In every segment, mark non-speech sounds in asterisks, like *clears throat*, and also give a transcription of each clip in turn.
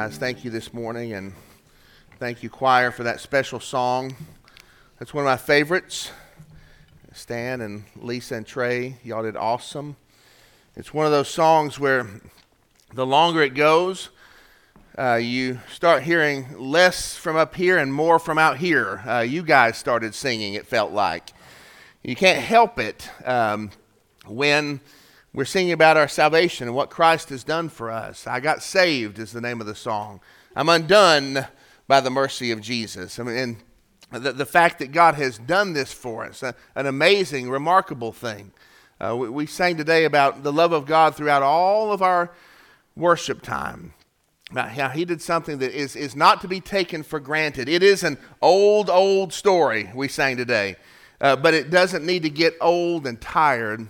guys. Thank you this morning, and thank you, choir, for that special song. That's one of my favorites. Stan and Lisa and Trey, y'all did awesome. It's one of those songs where the longer it goes, uh, you start hearing less from up here and more from out here. Uh, you guys started singing, it felt like. You can't help it um, when we're singing about our salvation and what Christ has done for us. I got saved is the name of the song. I'm undone by the mercy of Jesus. I mean, and the, the fact that God has done this for us, an amazing, remarkable thing. Uh, we, we sang today about the love of God throughout all of our worship time about how he did something that is, is not to be taken for granted. It is an old, old story we sang today, uh, but it doesn't need to get old and tired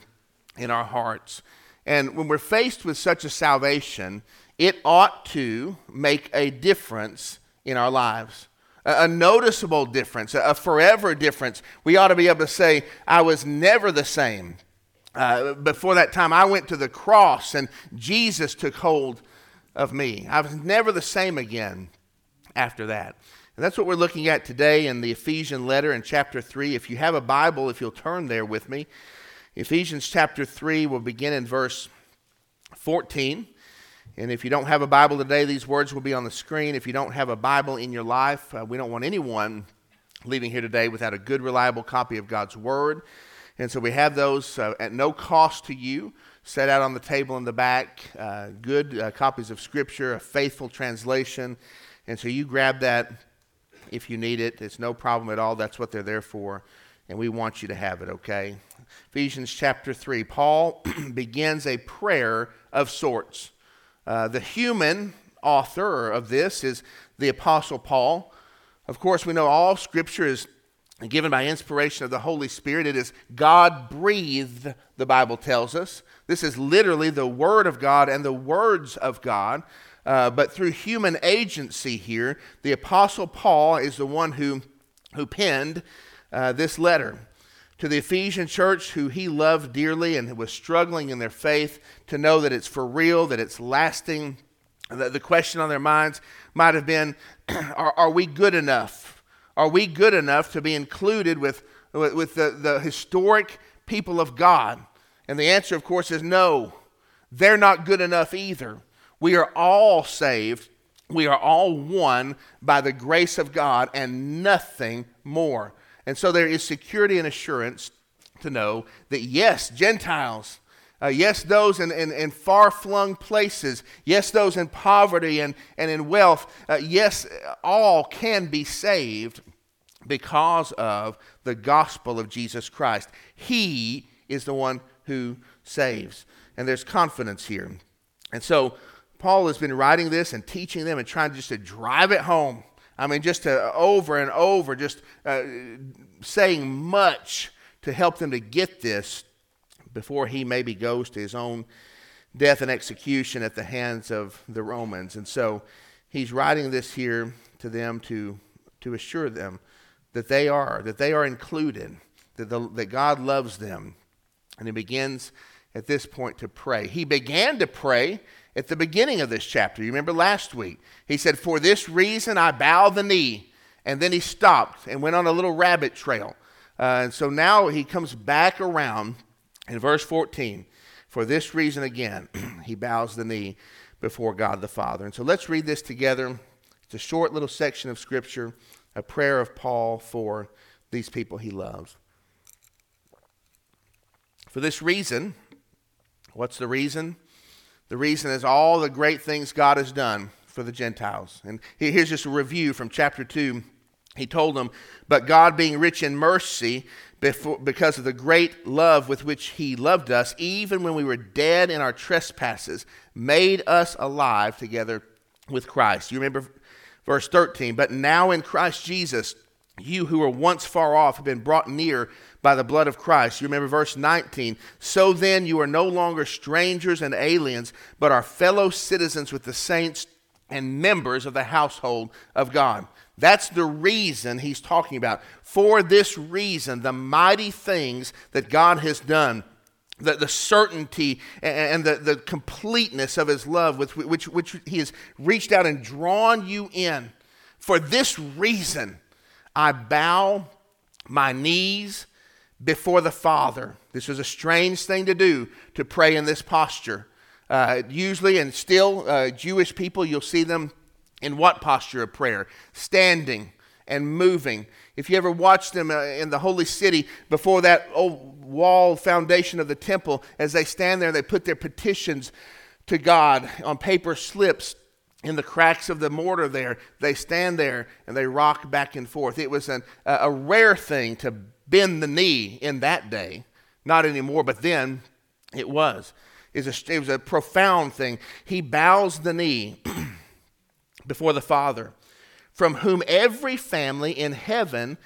in our hearts. And when we're faced with such a salvation, it ought to make a difference in our lives. A, a noticeable difference, a, a, forever difference. We ought to be able to say, I was never the same. Uh, before that time, I went to the cross and Jesus took hold of me. I was never the same again after that. And that's what we're looking at today in the Ephesian letter in chapter 3. If you have a Bible, if you'll turn there with me, Ephesians chapter 3 will begin in verse 14. And if you don't have a Bible today, these words will be on the screen. If you don't have a Bible in your life, uh, we don't want anyone leaving here today without a good, reliable copy of God's Word. And so we have those uh, at no cost to you, set out on the table in the back. Uh, good uh, copies of Scripture, a faithful translation. And so you grab that if you need it. It's no problem at all. That's what they're there for. And we want you to have it, okay? Ephesians chapter 3. Paul *clears throat* begins a prayer of sorts. Uh, the human author of this is the Apostle Paul. Of course, we know all Scripture is given by inspiration of the Holy Spirit. It is God breathed, the Bible tells us. This is literally the Word of God and the words of God. Uh, but through human agency here, the Apostle Paul is the one who, who penned uh, this letter to the Ephesian church who he loved dearly and was struggling in their faith to know that it's for real, that it's lasting. The, question on their minds might have been *clears throat* are, are, we good enough? Are we good enough to be included with, with, with the, the historic people of God? And the answer, of course, is no. They're not good enough either. We are all saved. We are all one by the grace of God and nothing more. And so there is security and assurance to know that yes, Gentiles, uh, yes, those in, in, in far flung places, yes, those in poverty and, and in wealth, uh, yes, all can be saved because of the gospel of Jesus Christ. He is the one who saves. And there's confidence here. And so Paul has been writing this and teaching them and trying just to drive it home I mean, just to over and over, just uh, saying much to help them to get this before he maybe goes to his own death and execution at the hands of the Romans. And so he's writing this here to them to, to assure them that they are, that they are included, that, the, that God loves them. And he begins at this point to pray. He began to pray at the beginning of this chapter. You remember last week? He said, For this reason I bow the knee. And then he stopped and went on a little rabbit trail. Uh, and so now he comes back around in verse 14. For this reason again, *clears throat* he bows the knee before God the Father. And so let's read this together. It's a short little section of Scripture, a prayer of Paul for these people he loves. For this reason, what's the reason? The reason is all the great things God has done for the Gentiles. And here's just a review from chapter 2. He told them, But God, being rich in mercy, before, because of the great love with which He loved us, even when we were dead in our trespasses, made us alive together with Christ. You remember verse 13, But now in Christ Jesus, you who were once far off have been brought near by the blood of Christ. You remember verse 19. So then you are no longer strangers and aliens, but are fellow citizens with the saints and members of the household of God. That's the reason he's talking about. For this reason, the mighty things that God has done the, the certainty and the, the completeness of his love with which, which he has reached out and drawn you in. For this reason, I bow my knees before the Father. This was a strange thing to do to pray in this posture. Uh, usually, and still, uh, Jewish people, you'll see them in what posture of prayer? Standing and moving. If you ever watched them uh, in the holy city before that old wall foundation of the temple, as they stand there, they put their petitions to God on paper slips in the cracks of the mortar there. They stand there and they rock back and forth. It was an, a rare thing to bend the knee in that day. Not anymore, but then it was. It was a, it was a profound thing. He bows the knee *clears throat* before the Father from whom every family in heaven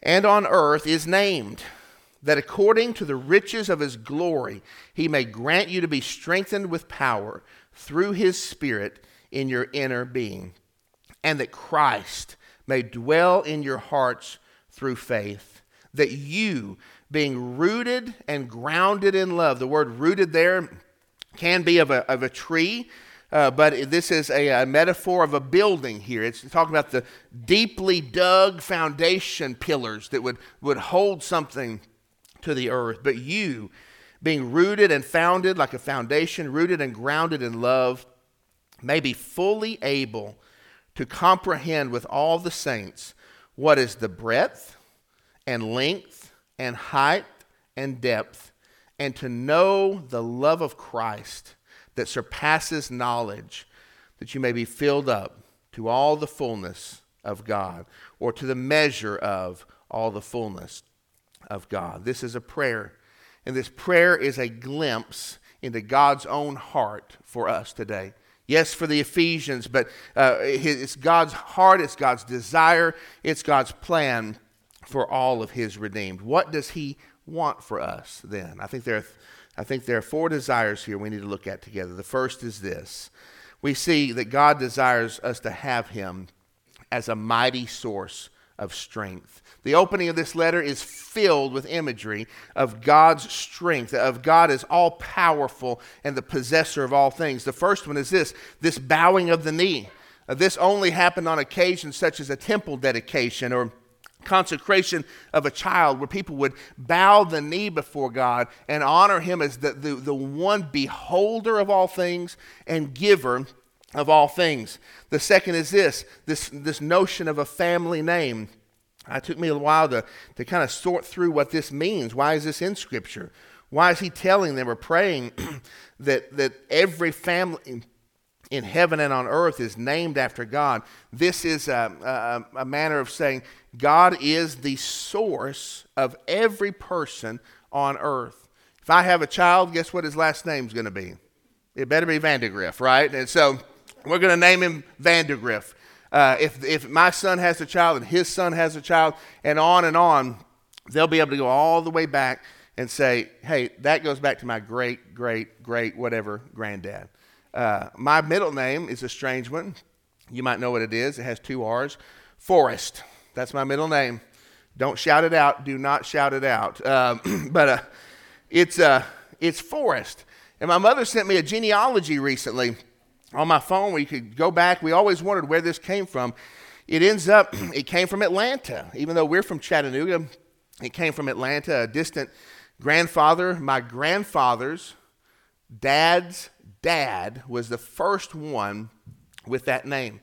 and on earth is named, that according to the riches of his glory, he may grant you to be strengthened with power through his Spirit in your inner being, and that Christ may dwell in your hearts through faith, that you, being rooted and grounded in love, the word rooted there can be of a, of a tree uh, but this is a, a, metaphor of a building here. It's talking about the deeply dug foundation pillars that would, would hold something to the earth. But you, being rooted and founded like a foundation, rooted and grounded in love, may be fully able to comprehend with all the saints what is the breadth and length and height and depth, and to know the love of Christ that surpasses knowledge, that you may be filled up to all the fullness of God, or to the measure of all the fullness of God. This is a prayer, and this prayer is a glimpse into God's own heart for us today. Yes, for the Ephesians, but uh, it's God's heart, it's God's desire, it's God's plan for all of His redeemed. What does He want for us then? I think there are I think there are four desires here we need to look at together. The first is this we see that God desires us to have Him as a mighty source of strength. The opening of this letter is filled with imagery of God's strength, of God as all powerful and the possessor of all things. The first one is this this bowing of the knee. This only happened on occasions such as a temple dedication or consecration of a child where people would bow the knee before God and honor him as the, the, the one beholder of all things and giver of all things. The second is this this, this notion of a family name. It took me a while to, to kind of sort through what this means. Why is this in Scripture? Why is he telling them or praying *clears throat* that, that every family in heaven and on earth is named after God? This is a, a, a manner of saying God is the source of every person on earth. If I have a child, guess what his last name's going to be? It better be Vandergriff, right? And so we're going to name him Vandergriff. Uh, if, if my son has a child and his son has a child, and on and on, they'll be able to go all the way back and say, hey, that goes back to my great, great, great, whatever granddad. Uh, my middle name is a strange one. You might know what it is. It has two R's. Forrest. That's my middle name. Don't shout it out. Do not shout it out. Um, *clears throat* but uh, it's, uh, it's Forrest. And my mother sent me a genealogy recently on my phone where you could go back. We always wondered where this came from. It ends up, *clears throat* it came from Atlanta. Even though we're from Chattanooga, it came from Atlanta, a distant grandfather. My grandfather's dad's dad was the first one with that name.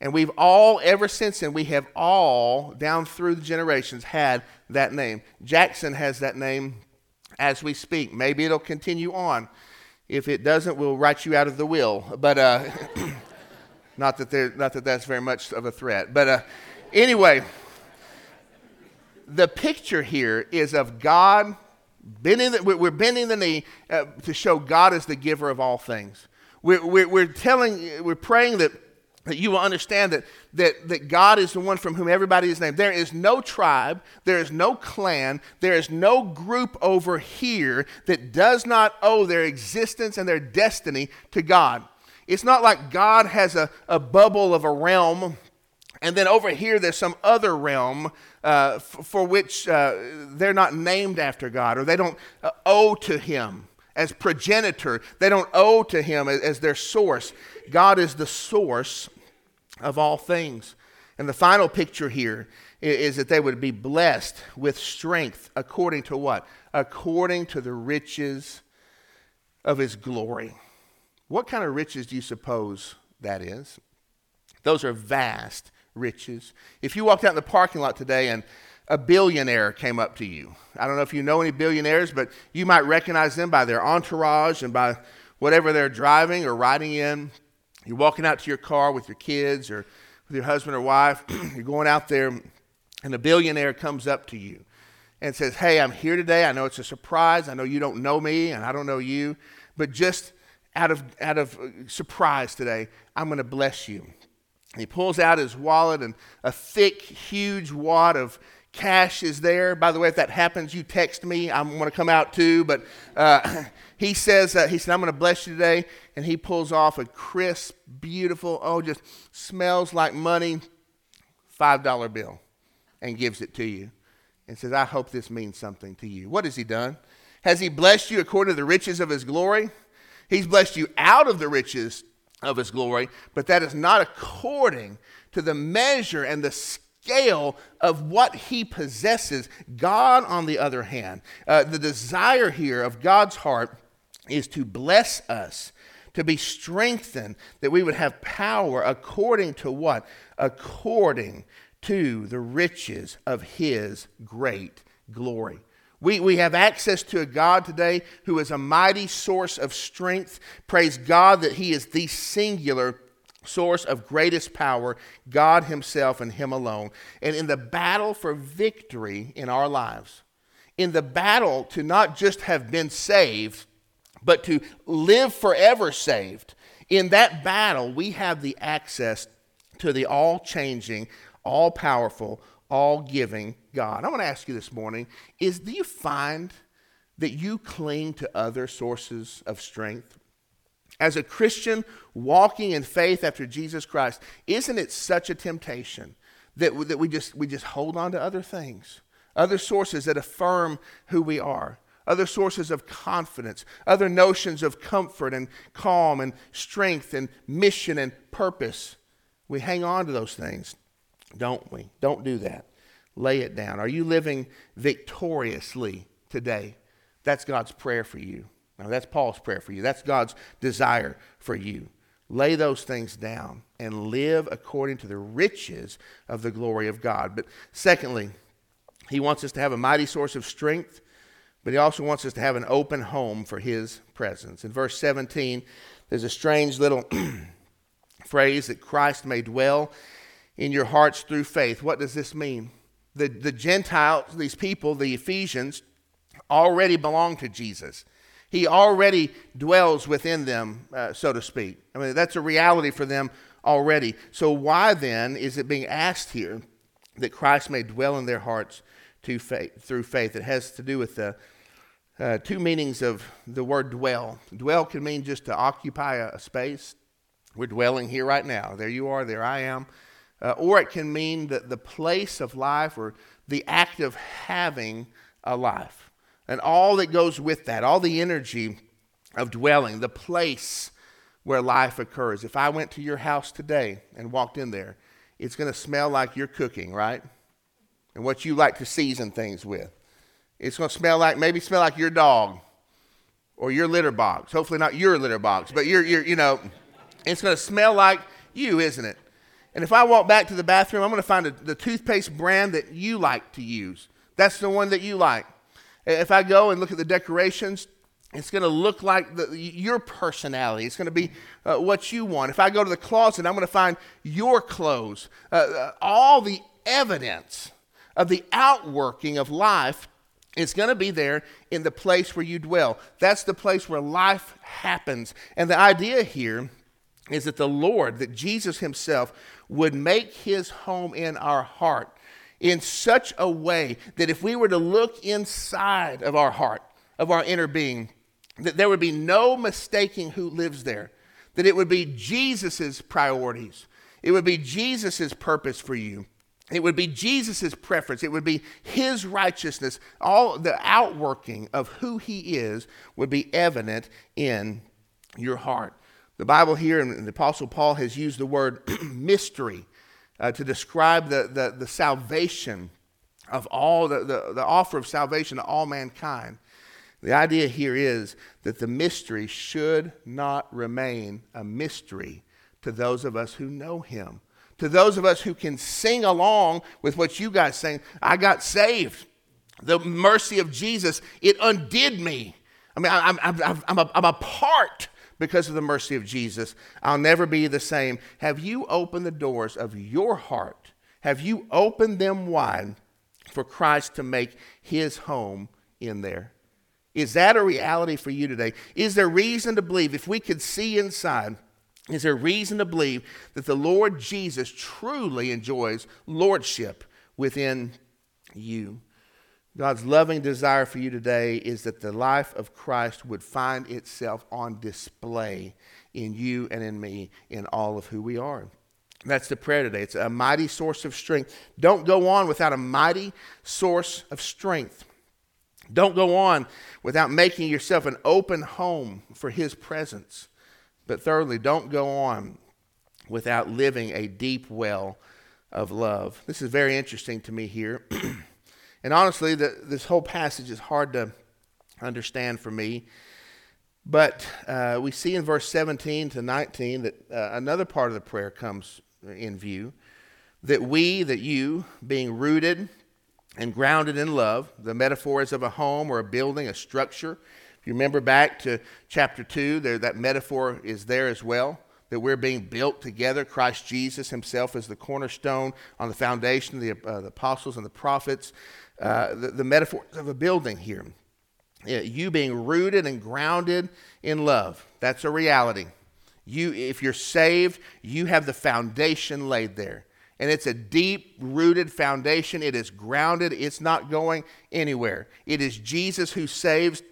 And we've all, ever since then, we have all, down through the generations, had that name. Jackson has that name as we speak. Maybe it'll continue on. If it doesn't, we'll write you out of the will. But uh, *coughs* not, that there, not that that's very much of a threat. But uh, anyway, the picture here is of God bending the, we're bending the knee uh, to show God is the giver of all things. We're, we're, we're telling, we're praying that that you will understand that, that, that God is the one from whom everybody is named. There is no tribe, there is no clan, there is no group over here that does not owe their existence and their destiny to God. It's not like God has a, a bubble of a realm And then over here, there's some other realm uh, f- for which uh, they're not named after God or they don't uh, owe to Him as progenitor. They don't owe to Him as, as their source. God is the source of all things. And the final picture here is, is that they would be blessed with strength according to what? According to the riches of His glory. What kind of riches do you suppose that is? Those are vast riches. If you walked out in the parking lot today and a billionaire came up to you, I don't know if you know any billionaires, but you might recognize them by their entourage and by whatever they're driving or riding in. You're walking out to your car with your kids or with your husband or wife. *clears throat* You're going out there, and a billionaire comes up to you and says, Hey, I'm here today. I know it's a surprise. I know you don't know me, and I don't know you, but just out of, out of surprise today, I'm going to bless you. He pulls out his wallet, and a thick, huge wad of cash is there. By the way, if that happens, you text me. I'm going to come out too. But uh, *clears throat* he says, uh, he said, I'm going to bless you today. And he pulls off a crisp, beautiful, oh, just smells like money, $5 bill and gives it to you and says, I hope this means something to you. What has he done? Has he blessed you according to the riches of his glory? He's blessed you out of the riches of his glory, but that is not according to the measure and the scale of what he possesses. God, on the other hand, uh, the desire here of God's heart is to bless us, to be strengthened, that we would have power according to what? According to the riches of his great glory. We, we have access to a God today who is a mighty source of strength. Praise God that He is the singular source of greatest power, God Himself and Him alone. And in the battle for victory in our lives, in the battle to not just have been saved, but to live forever saved, in that battle, we have the access to the all changing, all powerful, all giving God. I want to ask you this morning is do you find that you cling to other sources of strength? As a Christian walking in faith after Jesus Christ, isn't it such a temptation that, that we, just, we just hold on to other things, other sources that affirm who we are? other sources of confidence, other notions of comfort and calm and strength and mission and purpose. We hang on to those things, don't we? Don't do that lay it down? Are you living victoriously today? That's God's prayer for you. Now, that's Paul's prayer for you. That's God's desire for you. Lay those things down and live according to the riches of the glory of God. But secondly, he wants us to have a mighty source of strength, but he also wants us to have an open home for his presence. In verse 17, there's a strange little *clears throat* phrase that Christ may dwell in your hearts through faith. What does this mean? the, the Gentiles, these people, the Ephesians, already belong to Jesus. He already dwells within them, uh, so to speak. I mean, that's a reality for them already. So, why then is it being asked here that Christ may dwell in their hearts faith, through faith? It has to do with the uh, two meanings of the word dwell. Dwell can mean just to occupy a, a space. We're dwelling here right now. There you are, there I am. Uh, or it can mean that the place of life or the act of having a life. And all that goes with that, all the energy of dwelling, the place where life occurs. If I went to your house today and walked in there, it's going to smell like you're cooking, right? And what you like to season things with. It's going to smell like, maybe smell like your dog or your litter box. Hopefully not your litter box, but your, your you know, it's going to smell like you, isn't it? And if I walk back to the bathroom, I'm going to find a, the toothpaste brand that you like to use. That's the one that you like. If I go and look at the decorations, it's going to look like the, your personality. It's going to be uh, what you want. If I go to the closet, I'm going to find your clothes. Uh, uh, all the evidence of the outworking of life is going to be there in the place where you dwell. That's the place where life happens. And the idea here is that the Lord, that Jesus Himself, would make his home in our heart in such a way that if we were to look inside of our heart, of our inner being, that there would be no mistaking who lives there, that it would be Jesus' priorities. It would be Jesus' purpose for you. It would be Jesus' preference. It would be his righteousness. All the outworking of who he is would be evident in your heart. The Bible here, and the Apostle Paul has used the word *clears throat* mystery uh, to describe the, the, the, salvation of all, the, the, the offer of salvation to all mankind. The idea here is that the mystery should not remain a mystery to those of us who know him to those of us who can sing along with what you guys sing. I got saved. The mercy of Jesus, it undid me. I mean, I'm, I'm, I'm, a, I'm a part because of the mercy of Jesus. I'll never be the same. Have you opened the doors of your heart? Have you opened them wide for Christ to make his home in there? Is that a reality for you today? Is there reason to believe if we could see inside? is there reason to believe that the Lord Jesus truly enjoys lordship within you. God's loving desire for you today is that the life of Christ would find itself on display in you and in me, in all of who we are. That's the prayer today. It's a mighty source of strength. Don't go on without a mighty source of strength. Don't go on without making yourself an open home for His presence. But thirdly, don't go on without living a deep well of love. This is very interesting to me here. *clears throat* and honestly, the, this whole passage is hard to understand for me. But uh, we see in verse 17 to 19 that uh, another part of the prayer comes in view that we, that you, being rooted and grounded in love, the metaphor is of a home or a building, a structure if you remember back to chapter 2, there, that metaphor is there as well that we're being built together. Christ Jesus himself is the cornerstone on the foundation of the, uh, the apostles and the prophets. Uh, the, the metaphor of a building here. You being rooted and grounded in love. That's a reality. You, if you're saved, you have the foundation laid there. And it's a deep rooted foundation. It is grounded. It's not going anywhere. It is Jesus who saves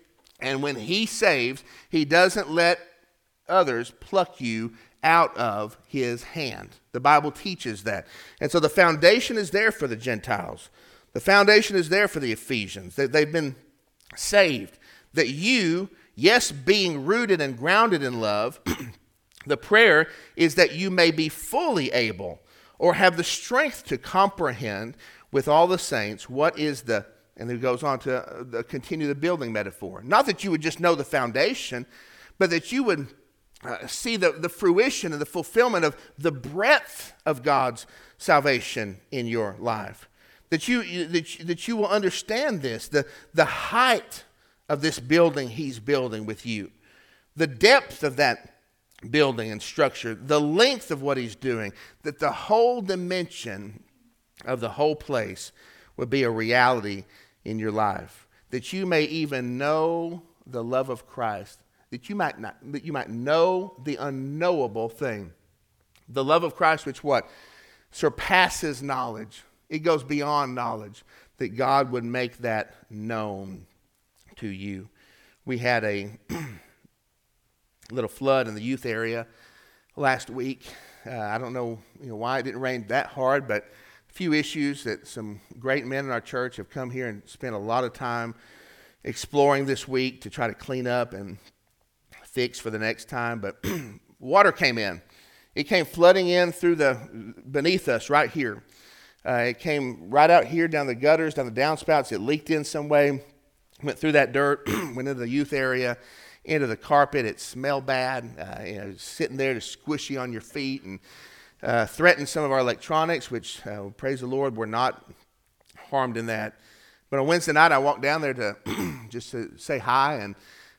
and when he saves, he doesn't let others pluck you out of his hand. The Bible teaches that. And so the foundation is there for the Gentiles. The foundation is there for the Ephesians. That they've been saved. That you, yes, being rooted and grounded in love, *clears throat* the prayer is that you may be fully able or have the strength to comprehend with all the saints what is the and he goes on to uh, continue the building metaphor. Not that you would just know the foundation, but that you would uh, see the, the fruition and the fulfillment of the breadth of God's salvation in your life. That you, that, you, that you will understand this, the, the height of this building he's building with you, the depth of that building and structure, the length of what he's doing, that the whole dimension of the whole place would be a reality in your life, that you may even know the love of Christ, that you might not, that you might know the unknowable thing. The love of Christ, which what? Surpasses knowledge. It goes beyond knowledge. That God would make that known to you. We had a *clears throat* little flood in the youth area last week. Uh, I don't know, you know why it didn't rain that hard, but a few issues that some great men in our church have come here and spent a lot of time exploring this week to try to clean up and fix for the next time. But *clears throat* water came in. It came flooding in through the beneath us right here. Uh, it came right out here down the gutters, down the downspouts. It leaked in some way, went through that dirt, *clears throat* went into the youth area, into the carpet. It smelled bad. Uh, you know, sitting there just squishy on your feet and uh, threatened some of our electronics, which, uh, praise the Lord, we're not harmed in that. But on Wednesday night, I walked down there to *clears throat* just to say hi, and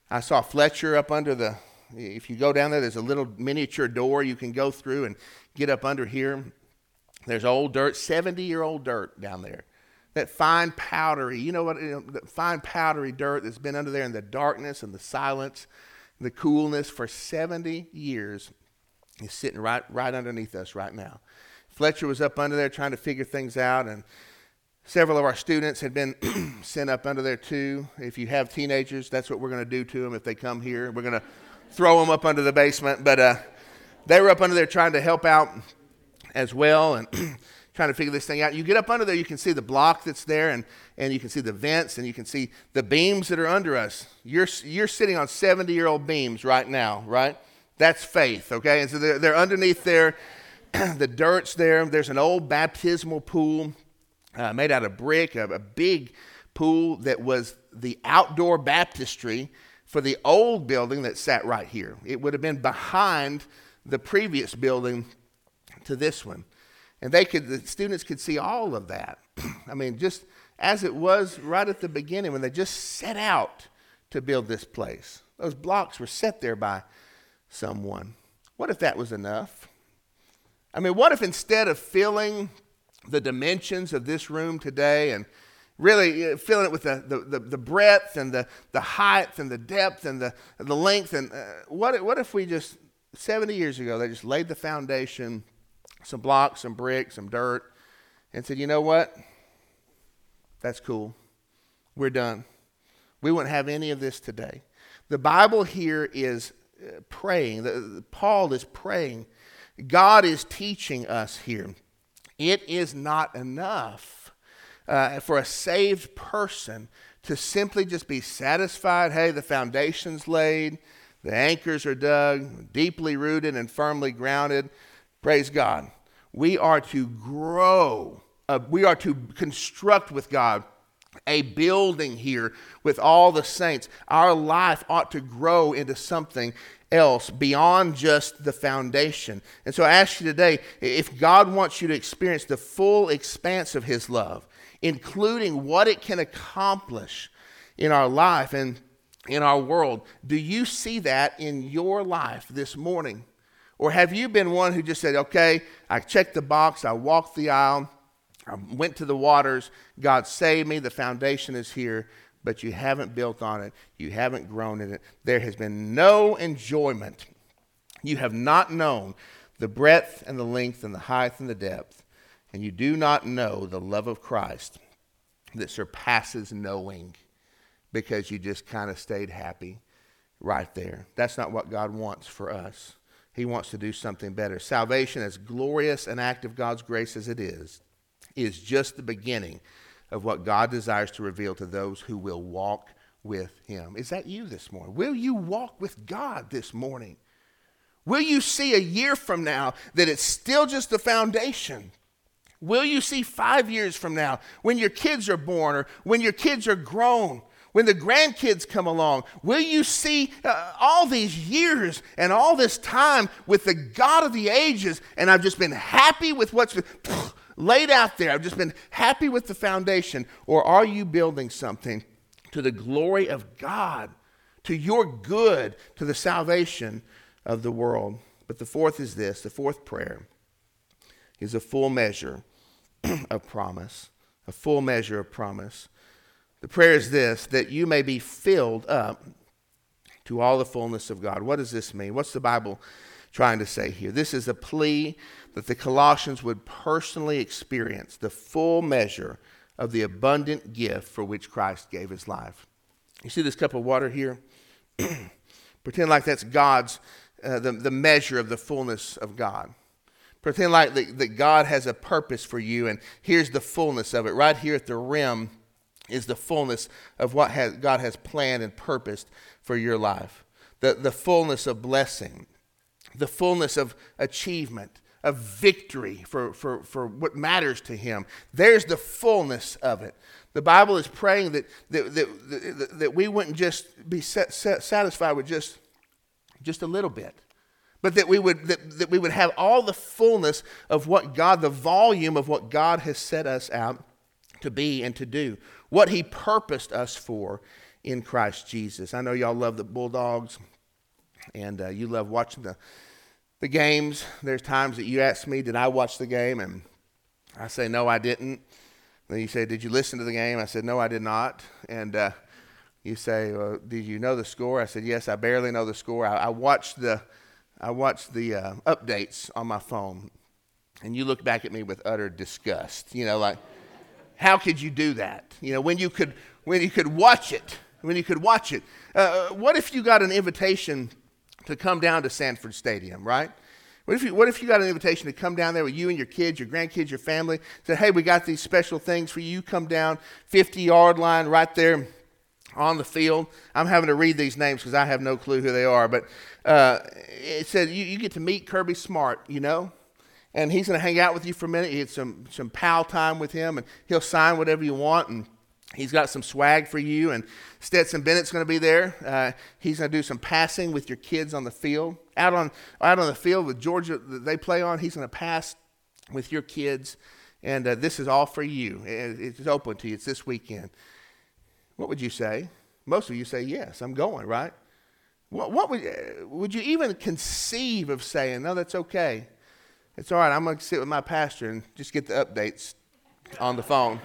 I saw Fletcher up under the. If you go down there, there's a little miniature door you can go through and get up under here. There's old dirt, 70 year old dirt down there. That fine powdery, you know what, you know, fine powdery dirt that's been under there in the darkness and the silence, the coolness for 70 years is sitting right, right underneath us right now. Fletcher was up under there trying to figure things out, and several of our students had been *clears throat* sent up under there too. If you have teenagers, that's what we're going to do to them if they come here. We're going to throw them up under the basement. But uh, they were up under there trying to help out as well and *clears throat* trying to figure this thing out. You get up under there, you can see the block that's there, and, and you can see the vents, and you can see the beams that are under us. You're, you're sitting on 70 year old beams right now, right? That's faith, okay? And so they're, they're underneath there. *clears throat* the dirt's there. There's an old baptismal pool uh, made out of brick, a, a big pool that was the outdoor baptistry for the old building that sat right here. It would have been behind the previous building to this one. And they could, the students could see all of that. *clears throat* I mean, just as it was right at the beginning when they just set out to build this place. Those blocks were set there by someone. What if that was enough? I mean, what if instead of filling the dimensions of this room today and really uh, filling it with the, the, the, breadth and the, the height and the depth and the, the length, and uh, what, what if we just, 70 years ago, they just laid the foundation, some blocks, some bricks, some dirt, and said, you know what? That's cool. We're done. We wouldn't have any of this today. The Bible here is praying. The, the, Paul is praying. God is teaching us here. It is not enough uh, for a saved person to simply just be satisfied hey, the foundation's laid, the anchors are dug, deeply rooted and firmly grounded. Praise God. We are to grow, uh, we are to construct with God a building here with all the saints. Our life ought to grow into something else beyond just the foundation. And so I ask you today if God wants you to experience the full expanse of His love, including what it can accomplish in our life and in our world, do you see that in your life this morning? Or have you been one who just said, okay, I checked the box, I walked the aisle, I went to the waters. God saved me. The foundation is here, but you haven't built on it. You haven't grown in it. There has been no enjoyment. You have not known the breadth and the length and the height and the depth, and you do not know the love of Christ that surpasses knowing because you just kind of stayed happy right there. That's not what God wants for us. He wants to do something better. Salvation, as glorious an act of God's grace as it is, is just the beginning of what God desires to reveal to those who will walk with Him. Is that you this morning? Will you walk with God this morning? Will you see a year from now that it's still just the foundation? Will you see five years from now when your kids are born or when your kids are grown? When the grandkids come along, will you see uh, all these years and all this time with the God of the ages? And I've just been happy with what's been *sniffs* laid out there. I've just been happy with the foundation. Or are you building something to the glory of God, to your good, to the salvation of the world? But the fourth is this the fourth prayer is a full measure *clears throat* of promise. A full measure of promise. The prayer is this that you may be filled up to all the fullness of God. What does this mean? What's the Bible trying to say here? This is a plea that the Colossians would personally experience the full measure of the abundant gift for which Christ gave his life. You see this cup of water here? *clears throat* Pretend like that's God's, uh, the, the measure of the fullness of God. Pretend like that, that God has a purpose for you, and here's the fullness of it. Right here at the rim is the fullness of what has, God has planned and purposed for your life. The, the fullness of blessing, the fullness of achievement, of victory for, for, for what matters to him. There's the fullness of it. The Bible is praying that, that, that, that, that we wouldn't just be set, set, satisfied with just, just a little bit, but that we, would, that, that we would have all the fullness of what God, the volume of what God has set us out to be and to do, what He purposed us for in Christ Jesus. I know y'all love the Bulldogs, and uh, you love watching the the games. There's times that you ask me, Did I watch the game? And I say, No, I didn't. Then you say, Did you listen to the game? I said, No, I did not. And uh, you say, well, Did you know the score? I said, Yes, I barely know the score. I, I watched the, I watched the uh, updates on my phone. And you look back at me with utter disgust. You know, like, how could you do that? You know, when you could, when you could watch it, when you could watch it. Uh, what if you got an invitation to come down to Sanford Stadium, right? What if, you, what if you got an invitation to come down there with you and your kids, your grandkids, your family? Said, hey, we got these special things for you. Come down 50 yard line right there on the field. I'm having to read these names because I have no clue who they are. But uh, it said you, you get to meet Kirby Smart, you know? And he's going to hang out with you for a minute. You get some, some pal time with him, and he'll sign whatever you want. And He's got some swag for you, and Stetson Bennett's going to be there. Uh, he's going to do some passing with your kids on the field. Out on, out on the field with Georgia that they play on, he's going to pass with your kids. And uh, this is all for you. It's open to you. It's this weekend. What would you say? Most of you say, yes, I'm going, right? What, what would, would you even conceive of saying, no, that's okay? It's all right. I'm going to sit with my pastor and just get the updates on the phone.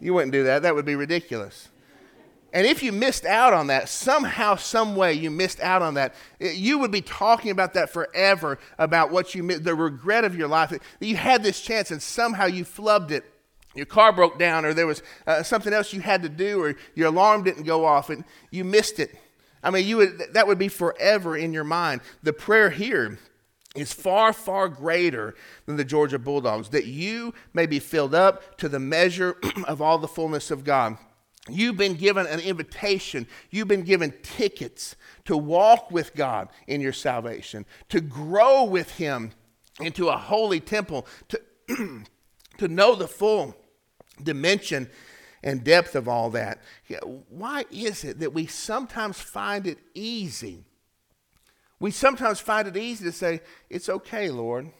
You wouldn't do that. That would be ridiculous. And if you missed out on that, somehow, some way you missed out on that, you would be talking about that forever about what you missed, the regret of your life that you had this chance and somehow you flubbed it. Your car broke down, or there was uh, something else you had to do, or your alarm didn't go off and you missed it. I mean, you would, that would be forever in your mind. The prayer here is far, far greater than the Georgia Bulldogs, that you may be filled up to the measure *clears throat* of all the fullness of God. You've been given an invitation. You've been given tickets to walk with God in your salvation, to grow with Him into a holy temple, to, *clears throat* to know the full dimension and depth of all that. Why is it that we sometimes find it easy? We sometimes find it easy to say, It's okay, Lord.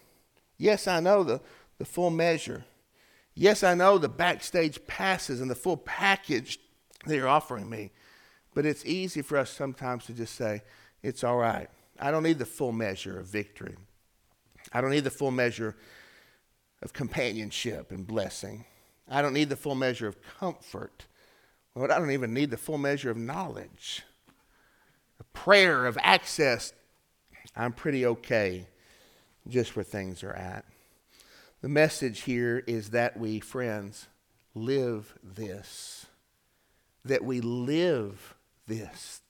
Yes, I know the, the full measure. Yes, I know the backstage passes and the full package that you're offering me. But it's easy for us sometimes to just say, It's all right. I don't need the full measure of victory. I don't need the full measure of companionship and blessing. I don't need the full measure of comfort. Lord, I don't even need the full measure of knowledge, a prayer of access I'm pretty okay just where things are at. The message here is that we, friends, live this. That we live this.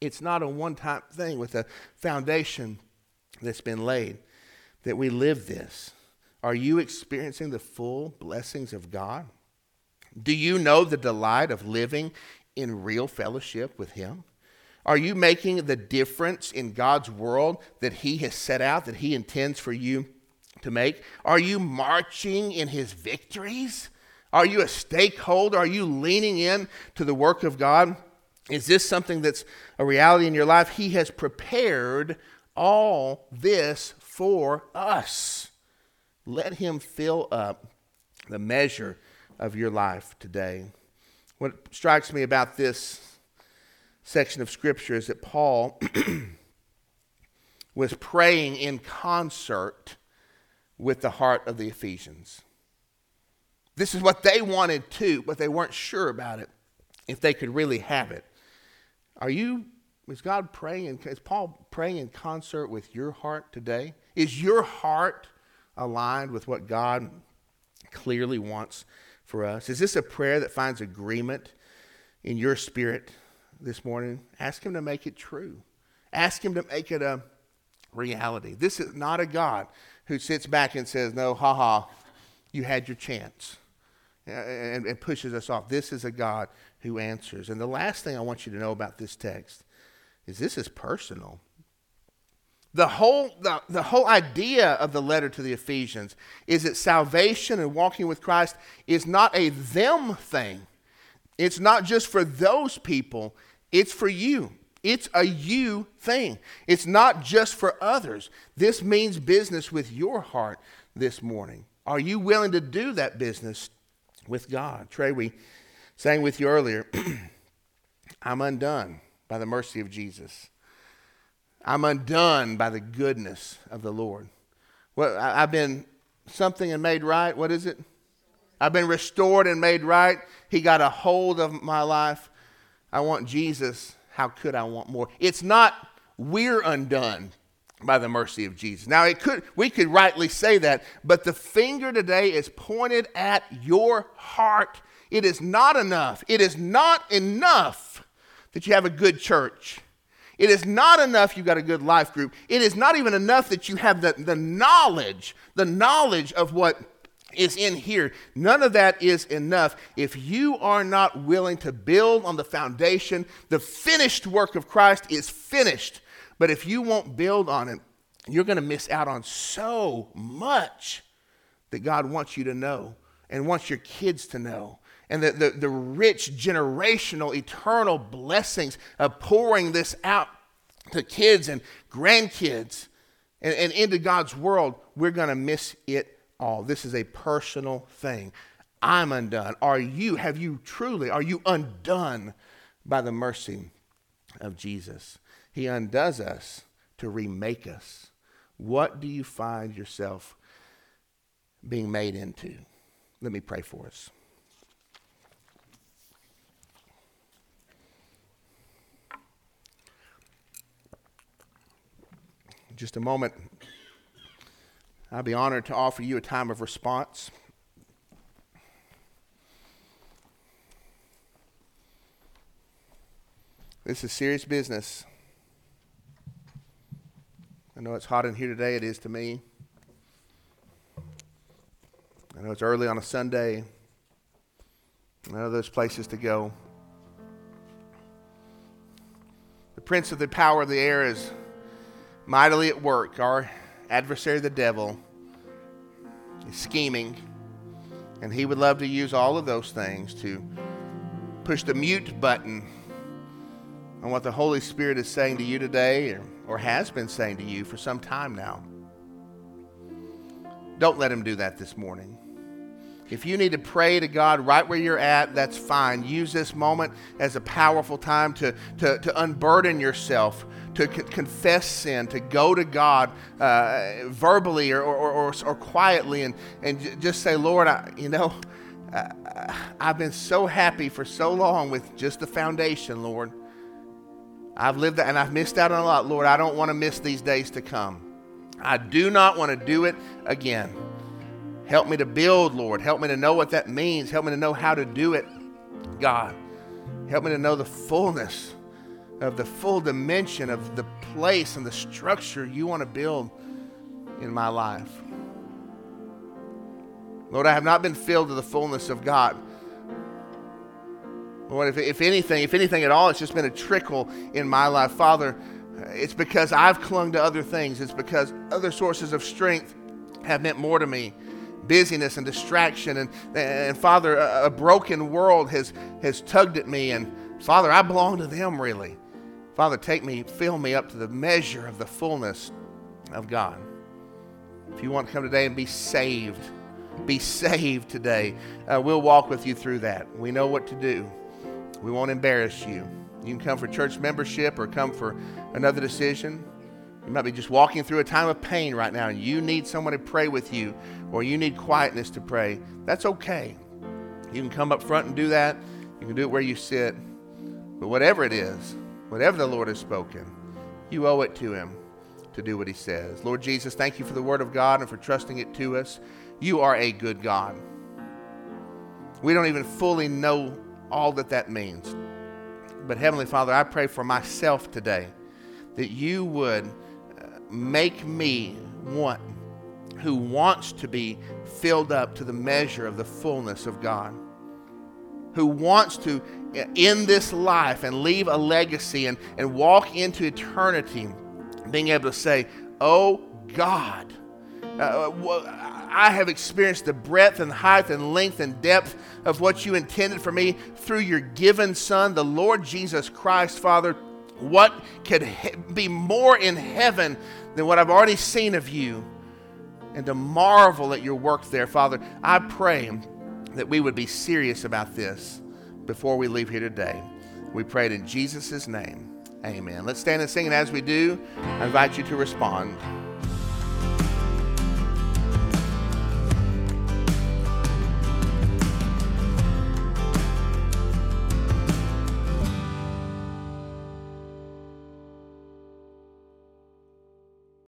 It's not a one time thing with a foundation that's been laid. That we live this. Are you experiencing the full blessings of God? Do you know the delight of living in real fellowship with Him? Are you making the difference in God's world that He has set out, that He intends for you to make? Are you marching in His victories? Are you a stakeholder? Are you leaning in to the work of God? Is this something that's a reality in your life? He has prepared all this for us. Let Him fill up the measure of your life today. What strikes me about this section of Scripture is that Paul *clears throat* was praying in concert with the heart of the Ephesians. This is what they wanted too, but they weren't sure about it, if they could really have it. Are you, is God praying, is Paul praying in concert with your heart today? Is your heart aligned with what God clearly wants for us? Is this a prayer that finds agreement in your spirit this morning, ask Him to make it true. Ask Him to make it a reality. This is not a God who sits back and says, No, ha ha, you had your chance, and, and pushes us off. This is a God who answers. And the last thing I want you to know about this text is this is personal. The whole, the, the whole idea of the letter to the Ephesians is that salvation and walking with Christ is not a them thing. It's not just for those people, it's for you. It's a you thing. It's not just for others. This means business with your heart this morning. Are you willing to do that business with God? Trey, we sang with you earlier *clears throat* I'm undone by the mercy of Jesus. I'm undone by the goodness of the Lord. Well, I've been something and made right. What is it? I've been restored and made right. He got a hold of my life. I want Jesus. How could I want more? It's not we're undone by the mercy of Jesus. Now it could we could rightly say that, but the finger today is pointed at your heart. It is not enough. It is not enough that you have a good church. It is not enough you've got a good life group. It is not even enough that you have the, the knowledge, the knowledge of what is in here. None of that is enough if you are not willing to build on the foundation. The finished work of Christ is finished. But if you won't build on it, you're going to miss out on so much that God wants you to know and wants your kids to know and the, the, the rich generational, eternal blessings of pouring this out to kids and grandkids and, and into God's world, we're going to miss it all. This is a personal thing. I'm undone. Are you, have you truly, are you undone by the mercy of Jesus? He undoes us to remake us. What do you find yourself being made into? Let me pray for us. Just a moment, I'd be honored to offer you a time of response. This is serious business. I know it's hot in here today, it is to me. I know it's early on a Sunday. I know there's places to go. The prince of the power of the air is mightily at work. Our adversary, the devil, is scheming, and he would love to use all of those things to push the mute button on what the Holy Spirit is saying to you today or, or has been saying to you for some time now. Don't let him do that this morning. If you need to pray to God right where you're at, that's fine. Use this moment as a powerful time to, to, to unburden yourself, to c- confess sin, to go to God uh, verbally or, or, or, or, quietly and, and just say, Lord, I, you know, uh, I've been so happy for so long with just the foundation, Lord. I've lived that and I've missed out on a lot, Lord. I don't want to miss these days to come. I do not want to do it again. Help me to build, Lord. Help me to know what that means. Help me to know how to do it, God. Help me to know the fullness of the full dimension of the place and the structure you want to build in my life. Lord, I have not been filled to the fullness of God. Lord, if, if anything, if anything at all, it's just been a trickle in my life. Father, it's because I've clung to other things. It's because other sources of strength have meant more to me busyness and distraction. And, and Father, a, a broken world has, has tugged at me. And Father, I belong to them really. Father, take me, fill me up to the measure of the fullness of God. If you want to come today and be saved, be saved today, uh, we'll walk with you through that. We know what to do. We won't embarrass you. You can come for church membership or come for another decision. You might be just walking through a time of pain right now and you need someone to pray with you or you need quietness to pray. That's okay. You can come up front and do that. You can do it where you sit. But whatever it is, whatever the Lord has spoken, you owe it to Him to do what He says. Lord Jesus, thank you for the Word of God and for trusting it to us. You are a good God. We don't even fully know all that that means. But Heavenly Father, I pray for myself today that you would make me one who wants to be filled up to the measure of the fullness of God, who wants to end this life and leave a legacy and, and walk into eternity, being able to say, Oh God, uh, I have experienced the breadth and height and length and depth of what you intended for me through your given Son, the Lord Jesus Christ, Father. What could be more in heaven than what I've already seen of you and to marvel at your work there. Father, I pray that we would be serious about this before we leave here today. We pray it in Jesus' name. Amen. Let's stand and sing, and as we do, I invite you to respond.